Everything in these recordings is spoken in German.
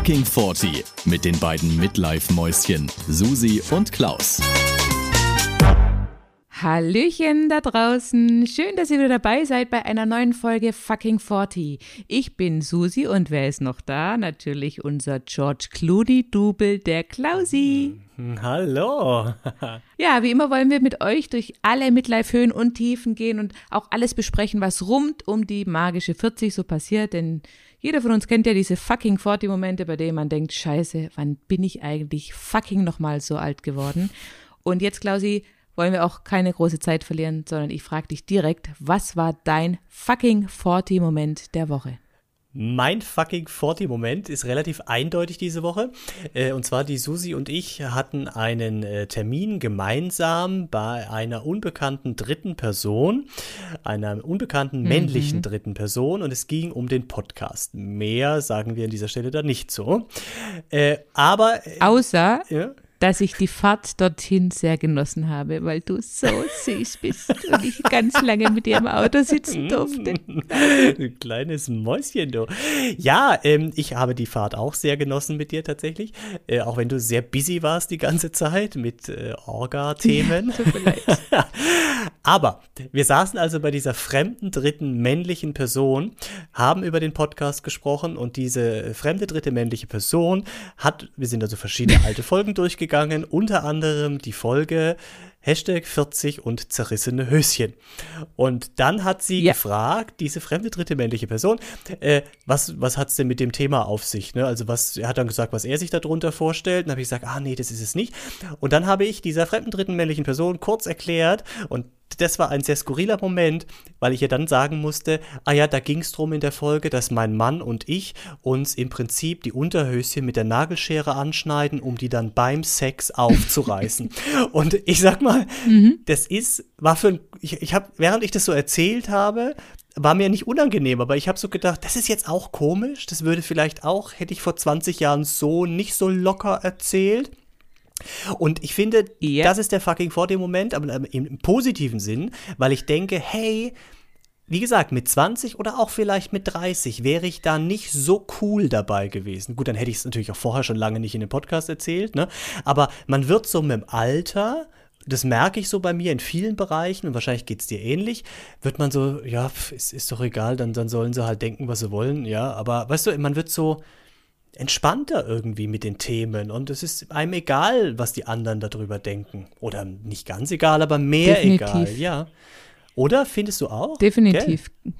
Fucking 40 mit den beiden Midlife-Mäuschen Susi und Klaus. Hallöchen da draußen. Schön, dass ihr wieder dabei seid bei einer neuen Folge Fucking 40. Ich bin Susi und wer ist noch da? Natürlich unser George Clooney-Double, der Klausi. Hallo. ja, wie immer wollen wir mit euch durch alle Midlife-Höhen und Tiefen gehen und auch alles besprechen, was rund um die magische 40 so passiert, denn jeder von uns kennt ja diese fucking 40-Momente, bei denen man denkt, scheiße, wann bin ich eigentlich fucking nochmal so alt geworden? Und jetzt, Klausi, wollen wir auch keine große Zeit verlieren, sondern ich frage dich direkt, was war dein fucking 40-Moment der Woche? Mein fucking 40-Moment ist relativ eindeutig diese Woche. Äh, und zwar die Susi und ich hatten einen äh, Termin gemeinsam bei einer unbekannten dritten Person, einer unbekannten mhm. männlichen mhm. dritten Person. Und es ging um den Podcast. Mehr sagen wir an dieser Stelle da nicht so. Äh, aber. Außer. Ja? Dass ich die Fahrt dorthin sehr genossen habe, weil du so süß bist und ich ganz lange mit dir im Auto sitzen durfte. Ein kleines Mäuschen, du. Ja, ähm, ich habe die Fahrt auch sehr genossen mit dir tatsächlich, äh, auch wenn du sehr busy warst die ganze Zeit mit äh, Orga-Themen. Ja, Aber wir saßen also bei dieser fremden dritten männlichen Person, haben über den Podcast gesprochen und diese fremde dritte männliche Person hat, wir sind also verschiedene alte Folgen durchgegangen, gegangen, unter anderem die Folge Hashtag 40 und zerrissene Höschen. Und dann hat sie ja. gefragt, diese fremde dritte männliche Person, äh, was, was hat es denn mit dem Thema auf sich? Ne? Also was, er hat dann gesagt, was er sich darunter vorstellt. Dann habe ich gesagt, ah nee, das ist es nicht. Und dann habe ich dieser fremden dritten männlichen Person kurz erklärt und das war ein sehr skurriler Moment, weil ich ihr dann sagen musste, ah ja, da ging es drum in der Folge, dass mein Mann und ich uns im Prinzip die Unterhöschen mit der Nagelschere anschneiden, um die dann beim Sex aufzureißen. und ich sag mal, mhm. das ist, war für ein, ich, ich habe, während ich das so erzählt habe, war mir nicht unangenehm, aber ich habe so gedacht, das ist jetzt auch komisch, das würde vielleicht auch, hätte ich vor 20 Jahren so nicht so locker erzählt. Und ich finde, yeah. das ist der fucking vor dem Moment, aber im positiven Sinn, weil ich denke, hey, wie gesagt, mit 20 oder auch vielleicht mit 30 wäre ich da nicht so cool dabei gewesen. Gut, dann hätte ich es natürlich auch vorher schon lange nicht in dem Podcast erzählt, ne? Aber man wird so mit dem Alter, das merke ich so bei mir in vielen Bereichen und wahrscheinlich geht es dir ähnlich, wird man so, ja, ist, ist doch egal, dann, dann sollen sie halt denken, was sie wollen, ja. Aber weißt du, man wird so, entspannter irgendwie mit den Themen und es ist einem egal, was die anderen darüber denken. Oder nicht ganz egal, aber mehr Definitiv. egal, ja. Oder findest du auch? Definitiv. Gell?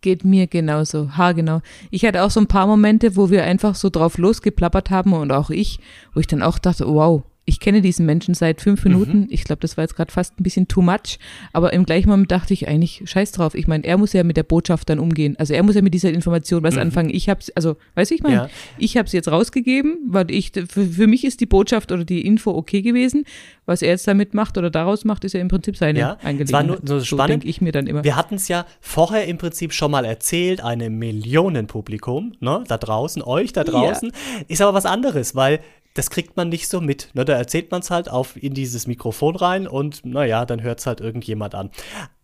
Geht mir genauso, haargenau. Ich hatte auch so ein paar Momente, wo wir einfach so drauf losgeplappert haben und auch ich, wo ich dann auch dachte, wow, ich kenne diesen Menschen seit fünf Minuten. Mhm. Ich glaube, das war jetzt gerade fast ein bisschen too much. Aber im gleichen Moment dachte ich eigentlich, scheiß drauf. Ich meine, er muss ja mit der Botschaft dann umgehen. Also er muss ja mit dieser Information was mhm. anfangen. Ich habe also, weißt du, ich meine, ja. ich habe es jetzt rausgegeben, weil ich, für, für, mich ist die Botschaft oder die Info okay gewesen. Was er jetzt damit macht oder daraus macht, ist ja im Prinzip seine ja, Angelegenheit. Es war nur so spannend. So ich mir dann immer. Wir hatten es ja vorher im Prinzip schon mal erzählt, einem Millionenpublikum, ne, da draußen, euch da draußen, ja. ist aber was anderes, weil das kriegt man nicht so mit. Ne? Da erzählt man es halt auf in dieses Mikrofon rein und naja, dann hört es halt irgendjemand an.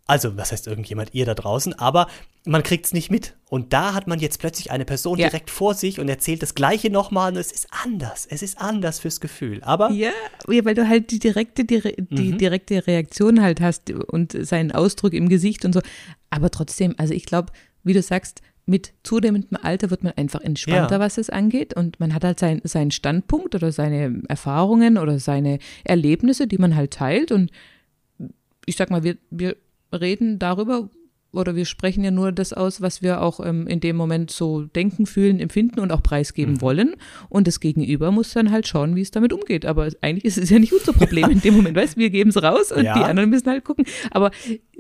Also, was heißt irgendjemand, ihr da draußen, aber man kriegt es nicht mit. Und da hat man jetzt plötzlich eine Person ja. direkt vor sich und erzählt das Gleiche nochmal und es ist anders. Es ist anders fürs Gefühl. Aber. Ja, ja weil du halt die direkte, die, die mhm. direkte Reaktion halt hast und seinen Ausdruck im Gesicht und so. Aber trotzdem, also ich glaube, wie du sagst, mit zunehmendem Alter wird man einfach entspannter, ja. was es angeht. Und man hat halt sein, seinen Standpunkt oder seine Erfahrungen oder seine Erlebnisse, die man halt teilt. Und ich sag mal, wir, wir reden darüber, oder wir sprechen ja nur das aus, was wir auch ähm, in dem Moment so denken, fühlen, empfinden und auch preisgeben mhm. wollen. Und das Gegenüber muss dann halt schauen, wie es damit umgeht. Aber eigentlich ist es ja nicht unser Problem in dem Moment, weißt wir geben es raus und ja. die anderen müssen halt gucken. Aber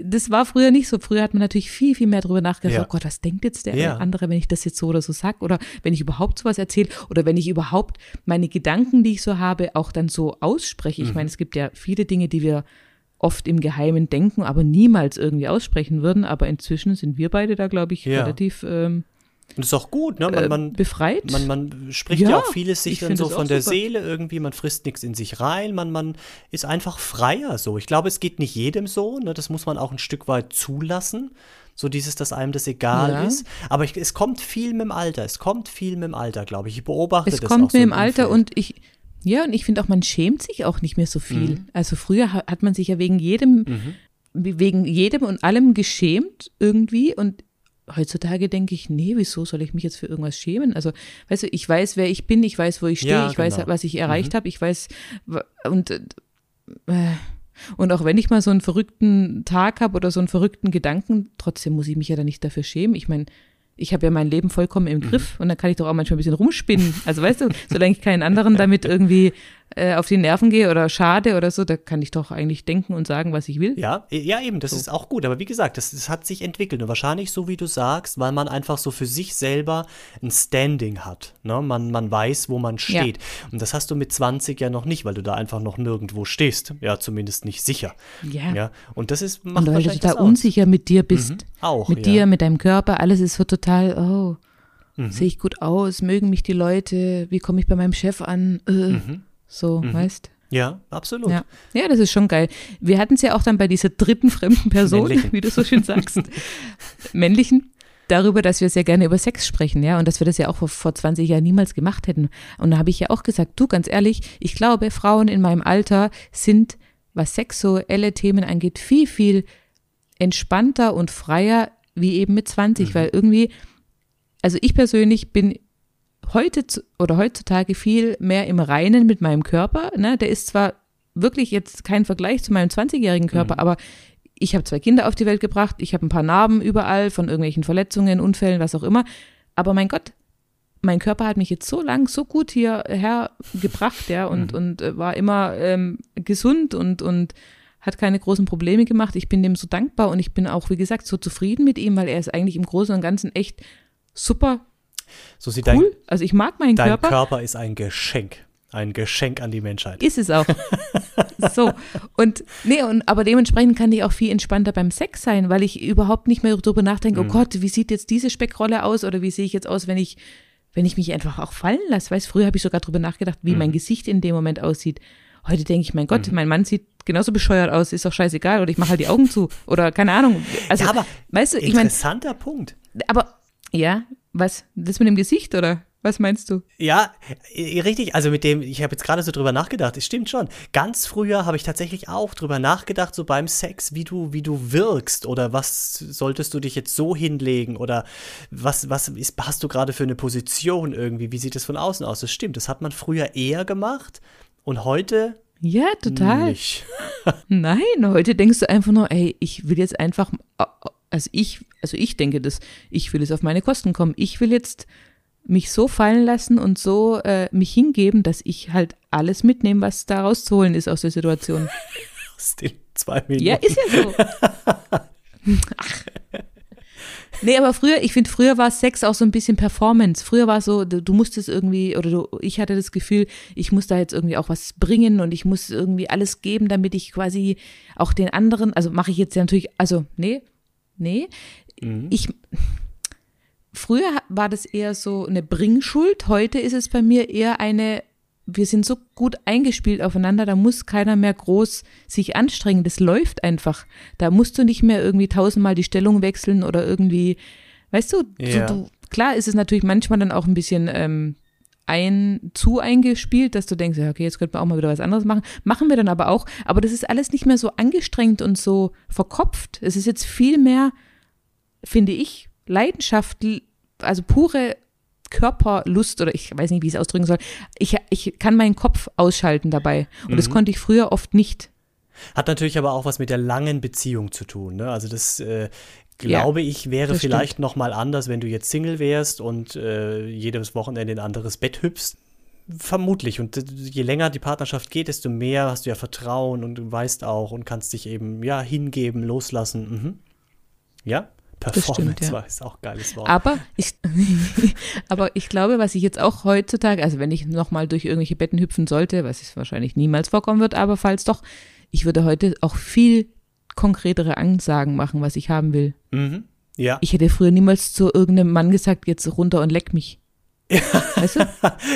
das war früher nicht so. Früher hat man natürlich viel, viel mehr darüber nachgedacht, ja. oh Gott, was denkt jetzt der ja. andere, wenn ich das jetzt so oder so sag? Oder wenn ich überhaupt sowas erzähle oder wenn ich überhaupt meine Gedanken, die ich so habe, auch dann so ausspreche. Ich mhm. meine, es gibt ja viele Dinge, die wir oft im Geheimen denken, aber niemals irgendwie aussprechen würden. Aber inzwischen sind wir beide da, glaube ich, ja. relativ ähm, und ist auch gut, ne? Man, man äh, befreit. Man, man spricht ja, ja auch vieles sich dann so von der super. Seele irgendwie, man frisst nichts in sich rein, man, man ist einfach freier so. Ich glaube, es geht nicht jedem so, ne? Das muss man auch ein Stück weit zulassen. So dieses, dass einem das egal ja. ist. Aber ich, es kommt viel mit dem Alter. Es kommt viel mit dem Alter, glaube ich. Ich beobachte es das kommt auch so mit dem Alter und ich, ja, und ich finde auch, man schämt sich auch nicht mehr so viel. Mhm. Also früher hat man sich ja wegen jedem, mhm. wegen jedem und allem geschämt irgendwie und heutzutage denke ich, nee, wieso soll ich mich jetzt für irgendwas schämen? Also, weißt du, ich weiß, wer ich bin, ich weiß, wo ich stehe, ja, ich genau. weiß, was ich erreicht mhm. habe, ich weiß, und, äh, und auch wenn ich mal so einen verrückten Tag habe oder so einen verrückten Gedanken, trotzdem muss ich mich ja da nicht dafür schämen. Ich meine, ich habe ja mein Leben vollkommen im Griff mhm. und dann kann ich doch auch manchmal ein bisschen rumspinnen. Also weißt du, solange ich keinen anderen damit irgendwie äh, auf die Nerven gehe oder schade oder so, da kann ich doch eigentlich denken und sagen, was ich will. Ja, ja eben, das so. ist auch gut. Aber wie gesagt, das, das, hat sich entwickelt und wahrscheinlich so, wie du sagst, weil man einfach so für sich selber ein Standing hat. Ne? Man, man weiß, wo man steht. Ja. Und das hast du mit 20 ja noch nicht, weil du da einfach noch nirgendwo stehst. Ja, zumindest nicht sicher. Ja. ja? Und das ist, macht Und weil du da unsicher mit dir bist. Mhm. Auch. Mit ja. dir, mit deinem Körper, alles ist so total, oh. Mhm. Sehe ich gut aus? Mögen mich die Leute? Wie komme ich bei meinem Chef an? Äh. Mhm. So, mhm. weißt ja, absolut. Ja. ja, das ist schon geil. Wir hatten es ja auch dann bei dieser dritten fremden Person, Männlichen. wie du so schön sagst, männlichen, darüber, dass wir sehr gerne über Sex sprechen, ja, und dass wir das ja auch vor, vor 20 Jahren niemals gemacht hätten. Und da habe ich ja auch gesagt, du, ganz ehrlich, ich glaube, Frauen in meinem Alter sind, was sexuelle Themen angeht, viel, viel entspannter und freier wie eben mit 20, mhm. weil irgendwie, also ich persönlich bin heute oder heutzutage viel mehr im Reinen mit meinem Körper. Ne? Der ist zwar wirklich jetzt kein Vergleich zu meinem 20-jährigen Körper, mhm. aber ich habe zwei Kinder auf die Welt gebracht, ich habe ein paar Narben überall von irgendwelchen Verletzungen, Unfällen, was auch immer. Aber mein Gott, mein Körper hat mich jetzt so lang, so gut hierher gebracht, ja, und, mhm. und äh, war immer ähm, gesund und, und hat keine großen Probleme gemacht. Ich bin dem so dankbar und ich bin auch, wie gesagt, so zufrieden mit ihm, weil er ist eigentlich im Großen und Ganzen echt super so sieht cool. Dein, also ich mag meinen dein Körper. Dein Körper ist ein Geschenk. Ein Geschenk an die Menschheit. Ist es auch. so. Und, nee, und, aber dementsprechend kann ich auch viel entspannter beim Sex sein, weil ich überhaupt nicht mehr darüber nachdenke, oh mhm. oh Gott, wie sieht jetzt diese Speckrolle aus oder wie sehe ich jetzt aus, wenn ich, wenn ich mich einfach auch fallen lasse. Weißt früher habe ich sogar darüber nachgedacht, wie mhm. mein Gesicht in dem Moment aussieht. Heute denke ich, mein Gott, mhm. mein Mann sieht genauso bescheuert aus, ist doch scheißegal, oder ich mache halt die Augen zu. Oder keine Ahnung. Also, ja, aber weißt du, ich mein, interessanter Punkt. Aber ja, was? Das mit dem Gesicht oder? Was meinst du? Ja, richtig. Also mit dem, ich habe jetzt gerade so drüber nachgedacht. Es stimmt schon. Ganz früher habe ich tatsächlich auch drüber nachgedacht, so beim Sex, wie du, wie du wirkst oder was solltest du dich jetzt so hinlegen oder was, was ist, hast du gerade für eine Position irgendwie? Wie sieht es von außen aus? Das stimmt. Das hat man früher eher gemacht und heute ja, total. Nein, heute denkst du einfach nur, ey, ich will jetzt einfach also ich, also ich denke das, ich will es auf meine Kosten kommen. Ich will jetzt mich so fallen lassen und so äh, mich hingeben, dass ich halt alles mitnehme, was da rauszuholen ist aus der Situation. aus den zwei Minuten. Ja, ist ja so. Ach. Nee, aber früher, ich finde, früher war Sex auch so ein bisschen Performance. Früher war es so, du, du musstest irgendwie, oder du, ich hatte das Gefühl, ich muss da jetzt irgendwie auch was bringen und ich muss irgendwie alles geben, damit ich quasi auch den anderen, also mache ich jetzt ja natürlich, also nee, Nee. Mhm. Ich. Früher war das eher so eine Bringschuld. Heute ist es bei mir eher eine, wir sind so gut eingespielt aufeinander, da muss keiner mehr groß sich anstrengen. Das läuft einfach. Da musst du nicht mehr irgendwie tausendmal die Stellung wechseln oder irgendwie, weißt du, ja. so, du klar ist es natürlich manchmal dann auch ein bisschen ähm, ein, zu eingespielt, dass du denkst, ja, okay, jetzt könnte man auch mal wieder was anderes machen. Machen wir dann aber auch. Aber das ist alles nicht mehr so angestrengt und so verkopft. Es ist jetzt viel mehr, finde ich, Leidenschaft, also pure Körperlust oder ich weiß nicht, wie ich es ausdrücken soll. Ich, ich kann meinen Kopf ausschalten dabei. Und mhm. das konnte ich früher oft nicht. Hat natürlich aber auch was mit der langen Beziehung zu tun. Ne? Also das äh, glaube ja, ich, wäre vielleicht noch mal anders, wenn du jetzt Single wärst und äh, jedes Wochenende in ein anderes Bett hüpfst. Vermutlich. Und je länger die Partnerschaft geht, desto mehr hast du ja Vertrauen und du weißt auch und kannst dich eben ja hingeben, loslassen. Mhm. Ja, Performance stimmt, ja. war ist auch ein geiles Wort. Aber ich, aber ich glaube, was ich jetzt auch heutzutage, also wenn ich nochmal durch irgendwelche Betten hüpfen sollte, was es wahrscheinlich niemals vorkommen wird, aber falls doch, ich würde heute auch viel konkretere Ansagen machen, was ich haben will. Mhm. Ja. Ich hätte früher niemals zu irgendeinem Mann gesagt, jetzt runter und leck mich. weißt du?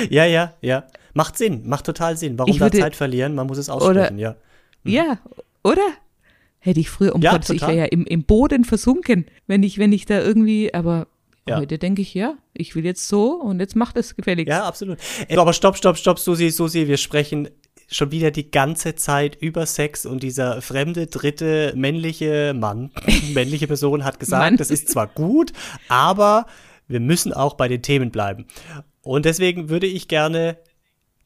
ja, ja, ja. Macht Sinn, macht total Sinn. Warum würde, da Zeit verlieren? Man muss es aussprechen, oder, ja. Mhm. Ja, oder? Hätte ich früher, um Ja, Gottes, ich wäre ja im, im Boden versunken, wenn ich, wenn ich da irgendwie, aber Ja. heute denke ich, ja, ich will jetzt so und jetzt macht es gefälligst. Ja, absolut. Äh, Aber stopp, stopp, stopp, Susi, Susi, wir sprechen schon wieder die ganze Zeit über Sex und dieser fremde, dritte, männliche Mann, männliche Person hat gesagt, Mann. das ist zwar gut, aber wir müssen auch bei den Themen bleiben. Und deswegen würde ich gerne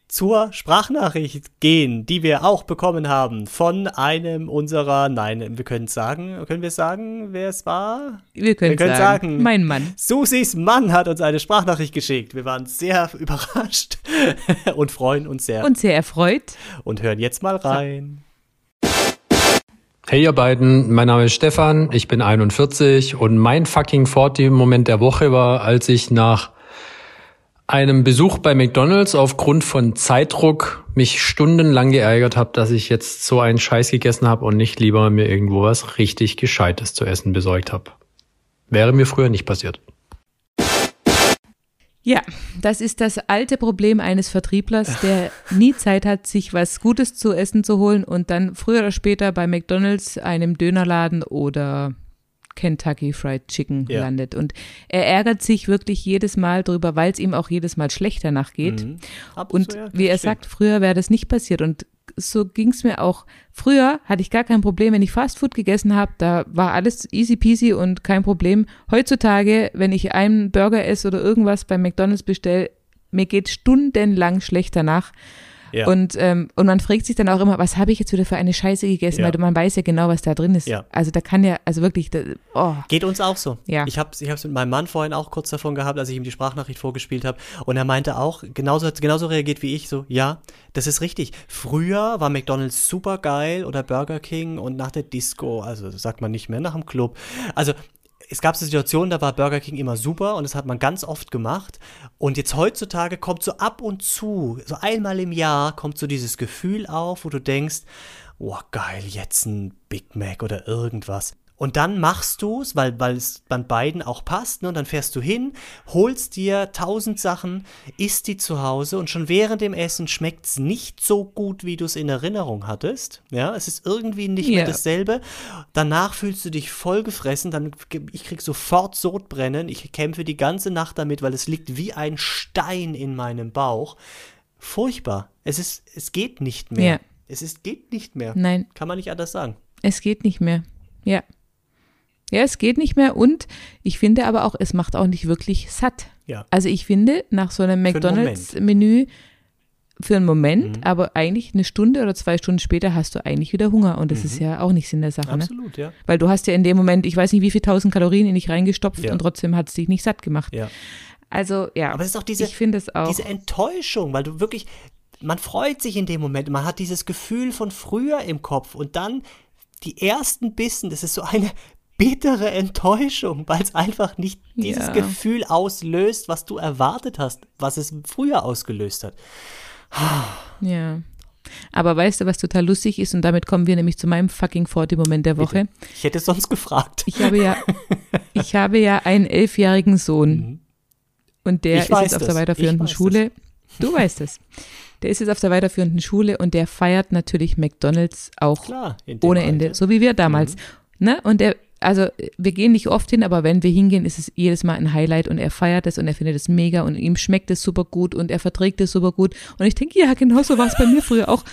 zur Sprachnachricht gehen, die wir auch bekommen haben von einem unserer, nein, wir können es sagen, können wir sagen, wer es war? Wir können Wir können sagen, sagen, mein Mann. Susis Mann hat uns eine Sprachnachricht geschickt. Wir waren sehr überrascht und freuen uns sehr Und sehr erfreut. und hören jetzt mal rein. Hey ihr beiden, mein Name ist Stefan, ich bin 41 und mein fucking 40-Moment der Woche war, als ich nach einem Besuch bei McDonald's aufgrund von Zeitdruck mich stundenlang geärgert habe, dass ich jetzt so einen Scheiß gegessen habe und nicht lieber mir irgendwo was richtig Gescheites zu essen besorgt habe. Wäre mir früher nicht passiert. Ja, das ist das alte Problem eines Vertrieblers, der nie Zeit hat, sich was Gutes zu essen zu holen und dann früher oder später bei McDonald's, einem Dönerladen oder Kentucky Fried Chicken Ja. landet. Und er ärgert sich wirklich jedes Mal drüber, weil es ihm auch jedes Mal schlecht danach geht. Mhm. Und so, ja, wie er stimmt. sagt, früher wäre das nicht passiert. Und so ging es mir auch. Früher hatte ich gar kein Problem, wenn ich Fastfood gegessen habe, da war alles easy peasy und kein Problem. Heutzutage, wenn ich einen Burger esse oder irgendwas bei McDonalds bestelle, mir geht stundenlang schlecht danach. Ja. Und, ähm, und man fragt sich dann auch immer, was habe ich jetzt wieder für eine Scheiße gegessen, Ja. weil man weiß ja genau, was da drin ist. Ja. Also da kann ja, also wirklich, da, oh, Geht uns auch so. Ja. Ich habe es mit meinem Mann vorhin auch kurz davon gehabt, als ich ihm die Sprachnachricht vorgespielt habe. Und er meinte auch, genauso, hat genauso reagiert wie ich, so, ja, das ist richtig. Früher war McDonalds super geil oder Burger King und nach der Disco, also sagt man nicht mehr, nach dem Club. Also es gab Situationen, da war Burger King immer super und das hat man ganz oft gemacht. Und jetzt heutzutage kommt so ab und zu, so einmal im Jahr, kommt so dieses Gefühl auf, wo du denkst, oh geil, jetzt ein Big Mac oder irgendwas. Und dann machst du es, weil, weil es bei beiden auch passt, ne? und dann fährst du hin, holst dir tausend Sachen, isst die zu Hause und schon während dem Essen schmeckt es nicht so gut, wie du es in Erinnerung hattest. Ja, es ist irgendwie nicht mehr Ja. dasselbe. Danach fühlst du dich voll gefressen, dann ich krieg sofort Sodbrennen, ich kämpfe die ganze Nacht damit, weil es liegt wie ein Stein in meinem Bauch. Furchtbar. Es ist, es geht nicht mehr. Ja. Es ist, geht nicht mehr. nein, Kann man nicht anders sagen. Es geht nicht mehr. Ja. Ja, es geht nicht mehr und ich finde aber auch, es macht auch nicht wirklich satt. Ja. Also ich finde, nach so einem McDonalds-Menü für einen Moment, Mhm. aber eigentlich eine Stunde oder zwei Stunden später hast du eigentlich wieder Hunger und das Mhm. ist ja auch nicht Sinn der Sache. Ne? Absolut, ja. Weil du hast ja in dem Moment, ich weiß nicht, wie viel tausend Kalorien in dich reingestopft Ja. und trotzdem hat es dich nicht satt gemacht. Ja. Also ja, Aber es ist auch diese, ich finde es auch. diese Enttäuschung, weil du wirklich, man freut sich in dem Moment, man hat dieses Gefühl von früher im Kopf und dann die ersten Bissen, das ist so eine bittere Enttäuschung, weil es einfach nicht dieses Ja. Gefühl auslöst, was du erwartet hast, was es früher ausgelöst hat. ja. Aber weißt du, was total lustig ist? Und damit kommen wir nämlich zu meinem fucking 40-Moment der Woche. Ich hätte sonst gefragt. Ich habe ja, ich habe ja einen elfjährigen Sohn. Und der Mhm. Ich ist jetzt auf das. der weiterführenden Schule. Du weißt es. Der ist jetzt auf der weiterführenden Schule und der feiert natürlich McDonalds auch Klar, ohne Alter. Mhm. Ende, so wie wir damals. Ne? Und er, also wir gehen nicht oft hin, aber wenn wir hingehen, ist es jedes Mal ein Highlight und er feiert es und er findet es mega und ihm schmeckt es super gut und er verträgt es super gut. Und ich denke, ja, genau so war es bei mir früher auch.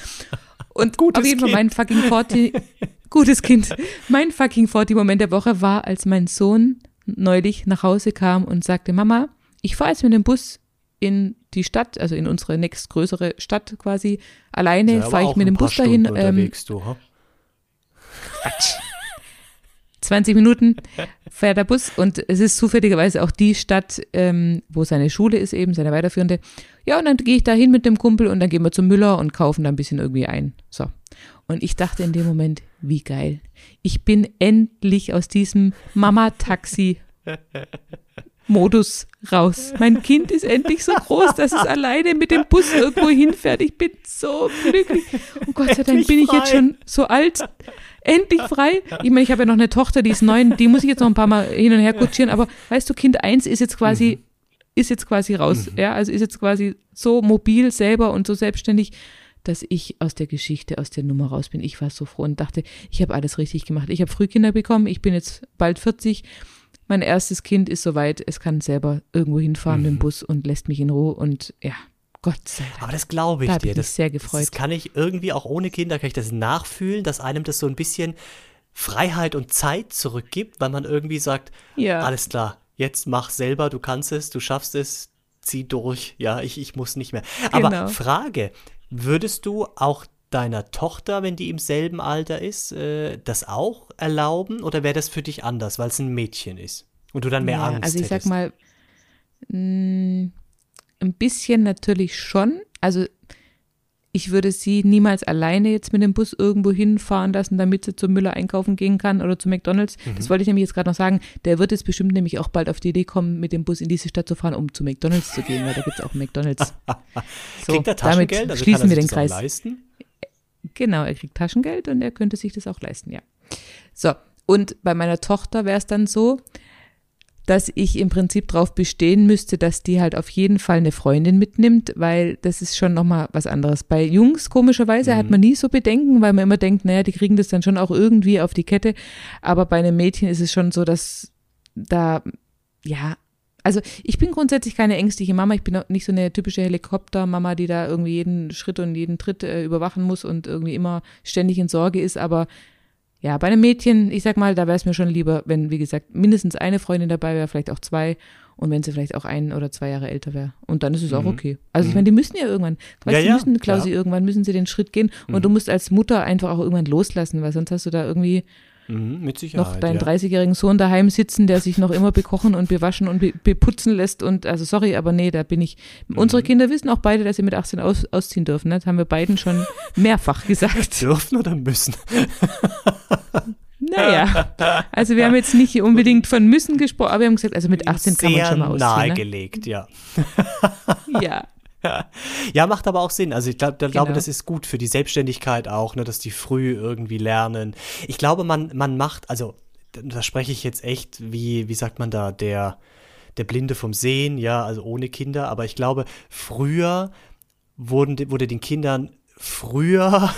Und Gutes auf jeden Fall Kind. mein fucking 40, gutes Kind. Mein fucking 40 Moment der Woche war, als mein Sohn neulich nach Hause kam und sagte, Mama, ich fahre jetzt mit dem Bus in die Stadt, also in unsere nächstgrößere Stadt quasi. Alleine Ja, fahre ich mit dem Bus dahin. Stunden Ähm, unterwegs, du, ha? 20 Minuten fährt der Bus und es ist zufälligerweise auch die Stadt, ähm, wo seine Schule ist, eben seine weiterführende. Ja, und dann gehe ich da hin mit dem Kumpel und dann gehen wir zum Müller und kaufen da ein bisschen irgendwie ein. So. Und ich dachte in dem Moment, wie geil. Ich bin endlich aus diesem Mama-Taxi Modus raus. Mein Kind ist endlich so groß, dass es alleine mit dem Bus irgendwo hinfährt. Ich bin so glücklich. Und Gott sei Dank bin ich jetzt schon so alt. Endlich frei. Ich meine, ich habe ja noch eine Tochter, die ist neun, die muss ich jetzt noch ein paar Mal hin und her kutschieren. Aber weißt du, Kind eins ist jetzt quasi, ist jetzt quasi raus. Ja, also ist jetzt quasi so mobil selber und so selbstständig. dass ich aus der Geschichte, aus der Nummer raus bin. Ich war so froh und dachte, ich habe alles richtig gemacht. Ich habe Frühkinder bekommen, ich bin jetzt bald 40. Mein erstes Kind ist soweit, es kann selber irgendwo hinfahren mhm. mit dem Bus und lässt mich in Ruhe und ja, Gott sei Dank. Aber das glaube ich da dir. Das, sehr gefreut. Das kann ich irgendwie auch ohne Kinder, kann ich das nachfühlen, dass einem das so ein bisschen Freiheit und Zeit zurückgibt, weil man irgendwie sagt, ja. alles klar, jetzt mach selber, du kannst es, du schaffst es, zieh durch, ja, ich, ich muss nicht mehr. Aber genau. Frage, würdest du auch deiner Tochter, wenn die im selben Alter ist, äh, das auch erlauben oder wäre das für dich anders, weil es ein Mädchen ist und du dann mehr ja, Angst Also ich hättest? sag mal, mh, mm, ein bisschen natürlich schon. Also ich würde sie niemals alleine jetzt mit dem Bus irgendwo hinfahren lassen, damit sie zum Müller einkaufen gehen kann oder zu McDonalds. Mhm. Das wollte ich nämlich jetzt gerade noch sagen. Der wird jetzt bestimmt nämlich auch bald auf die Idee kommen, mit dem Bus in diese Stadt zu fahren, um zu McDonalds zu gehen, weil da gibt es auch McDonalds. so, kriegt er Taschengeld? Damit also schließen wir den Kreis. leisten? Genau, er kriegt Taschengeld und er könnte sich das auch leisten, ja. So, und bei meiner Tochter wäre es dann so, dass ich im Prinzip darauf bestehen müsste, dass die halt auf jeden Fall eine Freundin mitnimmt, weil das ist schon nochmal was anderes. Bei Jungs, komischerweise, mhm. hat man nie so Bedenken, weil man immer denkt, naja, die kriegen das dann schon auch irgendwie auf die Kette. Aber bei einem Mädchen ist es schon so, dass da, ja, also ich bin grundsätzlich keine ängstliche Mama. Ich bin auch nicht so eine typische Helikoptermama, die da irgendwie jeden Schritt und jeden Tritt äh, überwachen muss und irgendwie immer ständig in Sorge ist. Aber ja, bei einem Mädchen, ich sag mal, da wäre es mir schon lieber, wenn, wie gesagt, mindestens eine Freundin dabei wäre, vielleicht auch zwei und wenn sie vielleicht auch ein oder zwei Jahre älter wäre. Und dann ist es mhm. auch okay. Also ich mhm. meine, die müssen ja irgendwann, weißt, ja, die müssen, Klausi, ja. irgendwann müssen sie den Schritt gehen und mhm. du musst als Mutter einfach auch irgendwann loslassen, weil sonst hast du da irgendwie Mhm. Noch deinen ja. 30-jährigen Sohn daheim sitzen, der sich noch immer bekochen und bewaschen und be beputzen lässt. Und also sorry, aber nee, da bin ich. Mhm. Unsere Kinder wissen auch beide, dass sie mit 18 aus, ausziehen dürfen. Ne? Das haben wir beiden schon mehrfach gesagt. Dürfen oder müssen? Naja, also wir haben jetzt nicht unbedingt von müssen gesprochen, aber wir haben gesagt, also mit 18 kann man schon mal ausziehen. Ne? nahegelegt, ne? ja. ja, ja, macht aber auch Sinn. Also ich glaub, genau. glaube, das ist gut für die Selbstständigkeit auch, ne, dass die früh irgendwie lernen. Ich glaube, man, man macht, also da spreche ich jetzt echt, wie, wie sagt man da, der, der Blinde vom Sehen, ja, also ohne Kinder. Aber ich glaube, früher wurden, wurde den Kindern früher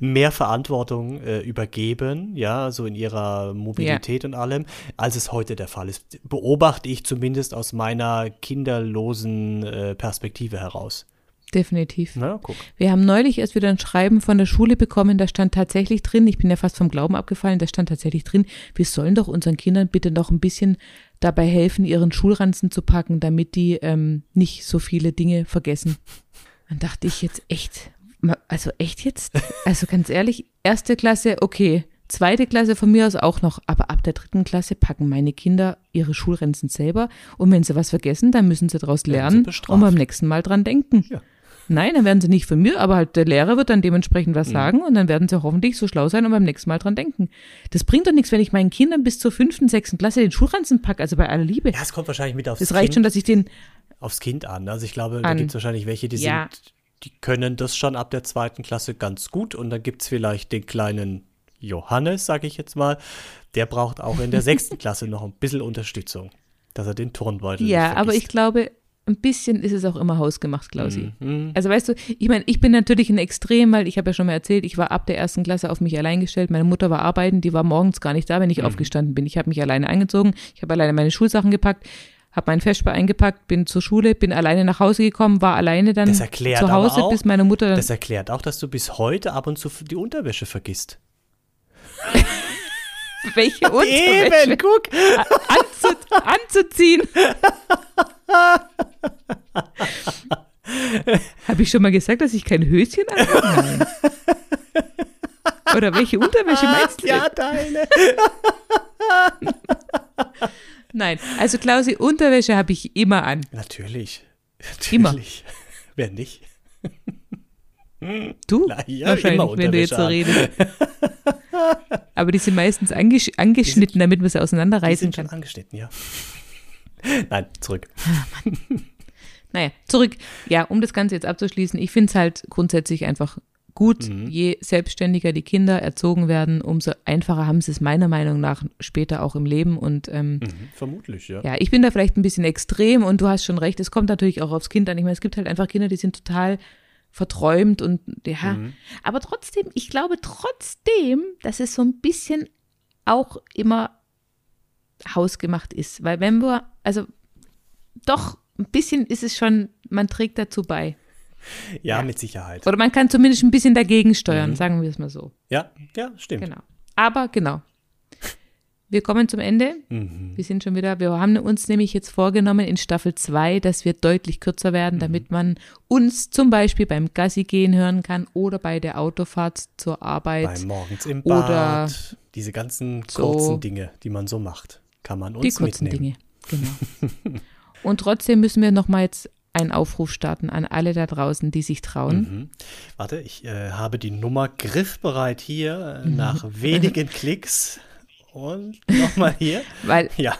mehr Verantwortung äh, übergeben, ja, so in ihrer Mobilität ja. und allem, als es heute der Fall ist. Beobachte ich zumindest aus meiner kinderlosen äh, Perspektive heraus. Definitiv. Na. Wir haben neulich erst wieder ein Schreiben von der Schule bekommen, da stand tatsächlich drin, ich bin ja fast vom Glauben abgefallen, da stand tatsächlich drin, wir sollen doch unseren Kindern bitte noch ein bisschen dabei helfen, ihren Schulranzen zu packen, damit die ähm, nicht so viele Dinge vergessen. Dann dachte ich jetzt echt, also echt jetzt? Also ganz ehrlich, erste Klasse, okay. Zweite Klasse von mir aus auch noch, aber ab der dritten Klasse packen meine Kinder ihre Schulrenzen selber und wenn sie was vergessen, dann müssen sie daraus lernen und beim nächsten Mal dran denken. Ja. Nein, dann werden sie nicht von mir, aber halt der Lehrer wird dann dementsprechend was mhm. sagen und dann werden sie hoffentlich so schlau sein und beim nächsten Mal dran denken. Das bringt doch nichts, wenn ich meinen Kindern bis zur fünften, sechsten Klasse den Schulranzen packe, also bei aller Liebe. Ja, es kommt wahrscheinlich mit aufs Das reicht kind, schon, dass ich den aufs Kind an. Also ich glaube, an. da gibt es wahrscheinlich welche, die ja. sind die können das schon ab der zweiten Klasse ganz gut. Und dann gibt es vielleicht den kleinen Johannes, sage ich jetzt mal, der braucht auch in der sechsten Klasse noch ein bisschen Unterstützung, dass er den Turnbeutel Ja, aber ich glaube, ein bisschen ist es auch immer hausgemacht, Klausi. Mhm. Also weißt du, ich meine, ich bin natürlich ein Extrem, weil ich habe ja schon mal erzählt, ich war ab der ersten Klasse auf mich allein gestellt. Meine Mutter war arbeiten, die war morgens gar nicht da, wenn ich mhm. aufgestanden bin. Ich habe mich alleine angezogen, ich habe alleine meine Schulsachen gepackt, habe mein Vesper eingepackt, bin zur Schule, bin alleine nach Hause gekommen, war alleine dann zu Hause, auch, bis meine Mutter dann. Das erklärt auch, dass du bis heute ab und zu die Unterwäsche vergisst. Welche Unterwäsche? Eben, guck. Anzu anzuziehen. Habe ich schon mal gesagt, dass ich kein Höschen anhabe? Oder welche Unterwäsche meinst du? Ja, deine. Nein, also Klausi, Unterwäsche habe ich immer an. Natürlich. Natürlich. Immer. Wer nicht? Du? Na, ja, Wahrscheinlich, wenn du jetzt so redest. Aber die sind meistens angesch angeschnitten, sind, damit man sie auseinanderreißen kann. Schon angeschnitten, ja. Nein, zurück. Ah, naja, zurück. Ja, um das Ganze jetzt abzuschließen, ich finde es halt grundsätzlich einfach gut, mhm. je selbstständiger die Kinder erzogen werden, umso einfacher haben sie es meiner Meinung nach später auch im Leben. Und ähm, mhm, vermutlich, ja. Ja, ich bin da vielleicht ein bisschen extrem und du hast schon recht, es kommt natürlich auch aufs Kind an. Ich meine, es gibt halt einfach Kinder, die sind total verträumt und ja, mhm. aber trotzdem, ich glaube trotzdem, dass es so ein bisschen auch immer hausgemacht ist, weil wenn wir, also doch ein bisschen ist es schon, man trägt dazu bei. Ja, ja. mit Sicherheit. Oder man kann zumindest ein bisschen dagegen steuern, mhm. sagen wir es mal so. Ja, ja, stimmt. Genau. Aber genau, wir kommen zum Ende. Mhm. Wir sind schon wieder, wir haben uns nämlich jetzt vorgenommen in Staffel 2, dass wir deutlich kürzer werden, mhm. damit man uns zum Beispiel beim Gassi gehen hören kann oder bei der Autofahrt zur Arbeit. Bei morgens im Bad. Oder diese ganzen kurzen so Dinge, die man so macht, kann man uns Die kurzen mitnehmen. Dinge, genau. Und trotzdem müssen wir nochmal jetzt einen Aufruf starten an alle da draußen, die sich trauen. Mhm. Warte, ich äh, habe die Nummer griffbereit hier. Äh, nach wenigen Klicks und nochmal hier. Weil ja.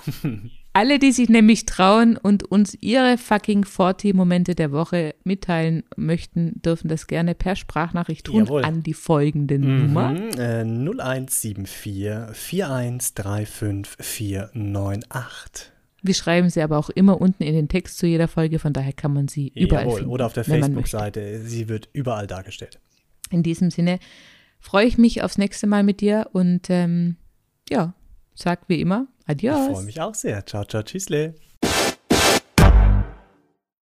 alle, die sich nämlich trauen und uns ihre fucking 40-Momente der Woche mitteilen möchten, dürfen das gerne per Sprachnachricht tun Jawohl. an die folgende mhm, Nummer. Äh, 0174 4135498. Wir schreiben sie aber auch immer unten in den Text zu jeder Folge, von daher kann man sie überall Jawohl. finden. Oder auf der Facebook-Seite. Sie wird überall dargestellt. In diesem Sinne freue ich mich aufs nächste Mal mit dir und ähm, ja, sag wie immer, adios. Ich freue mich auch sehr. Ciao, ciao, tschüssle.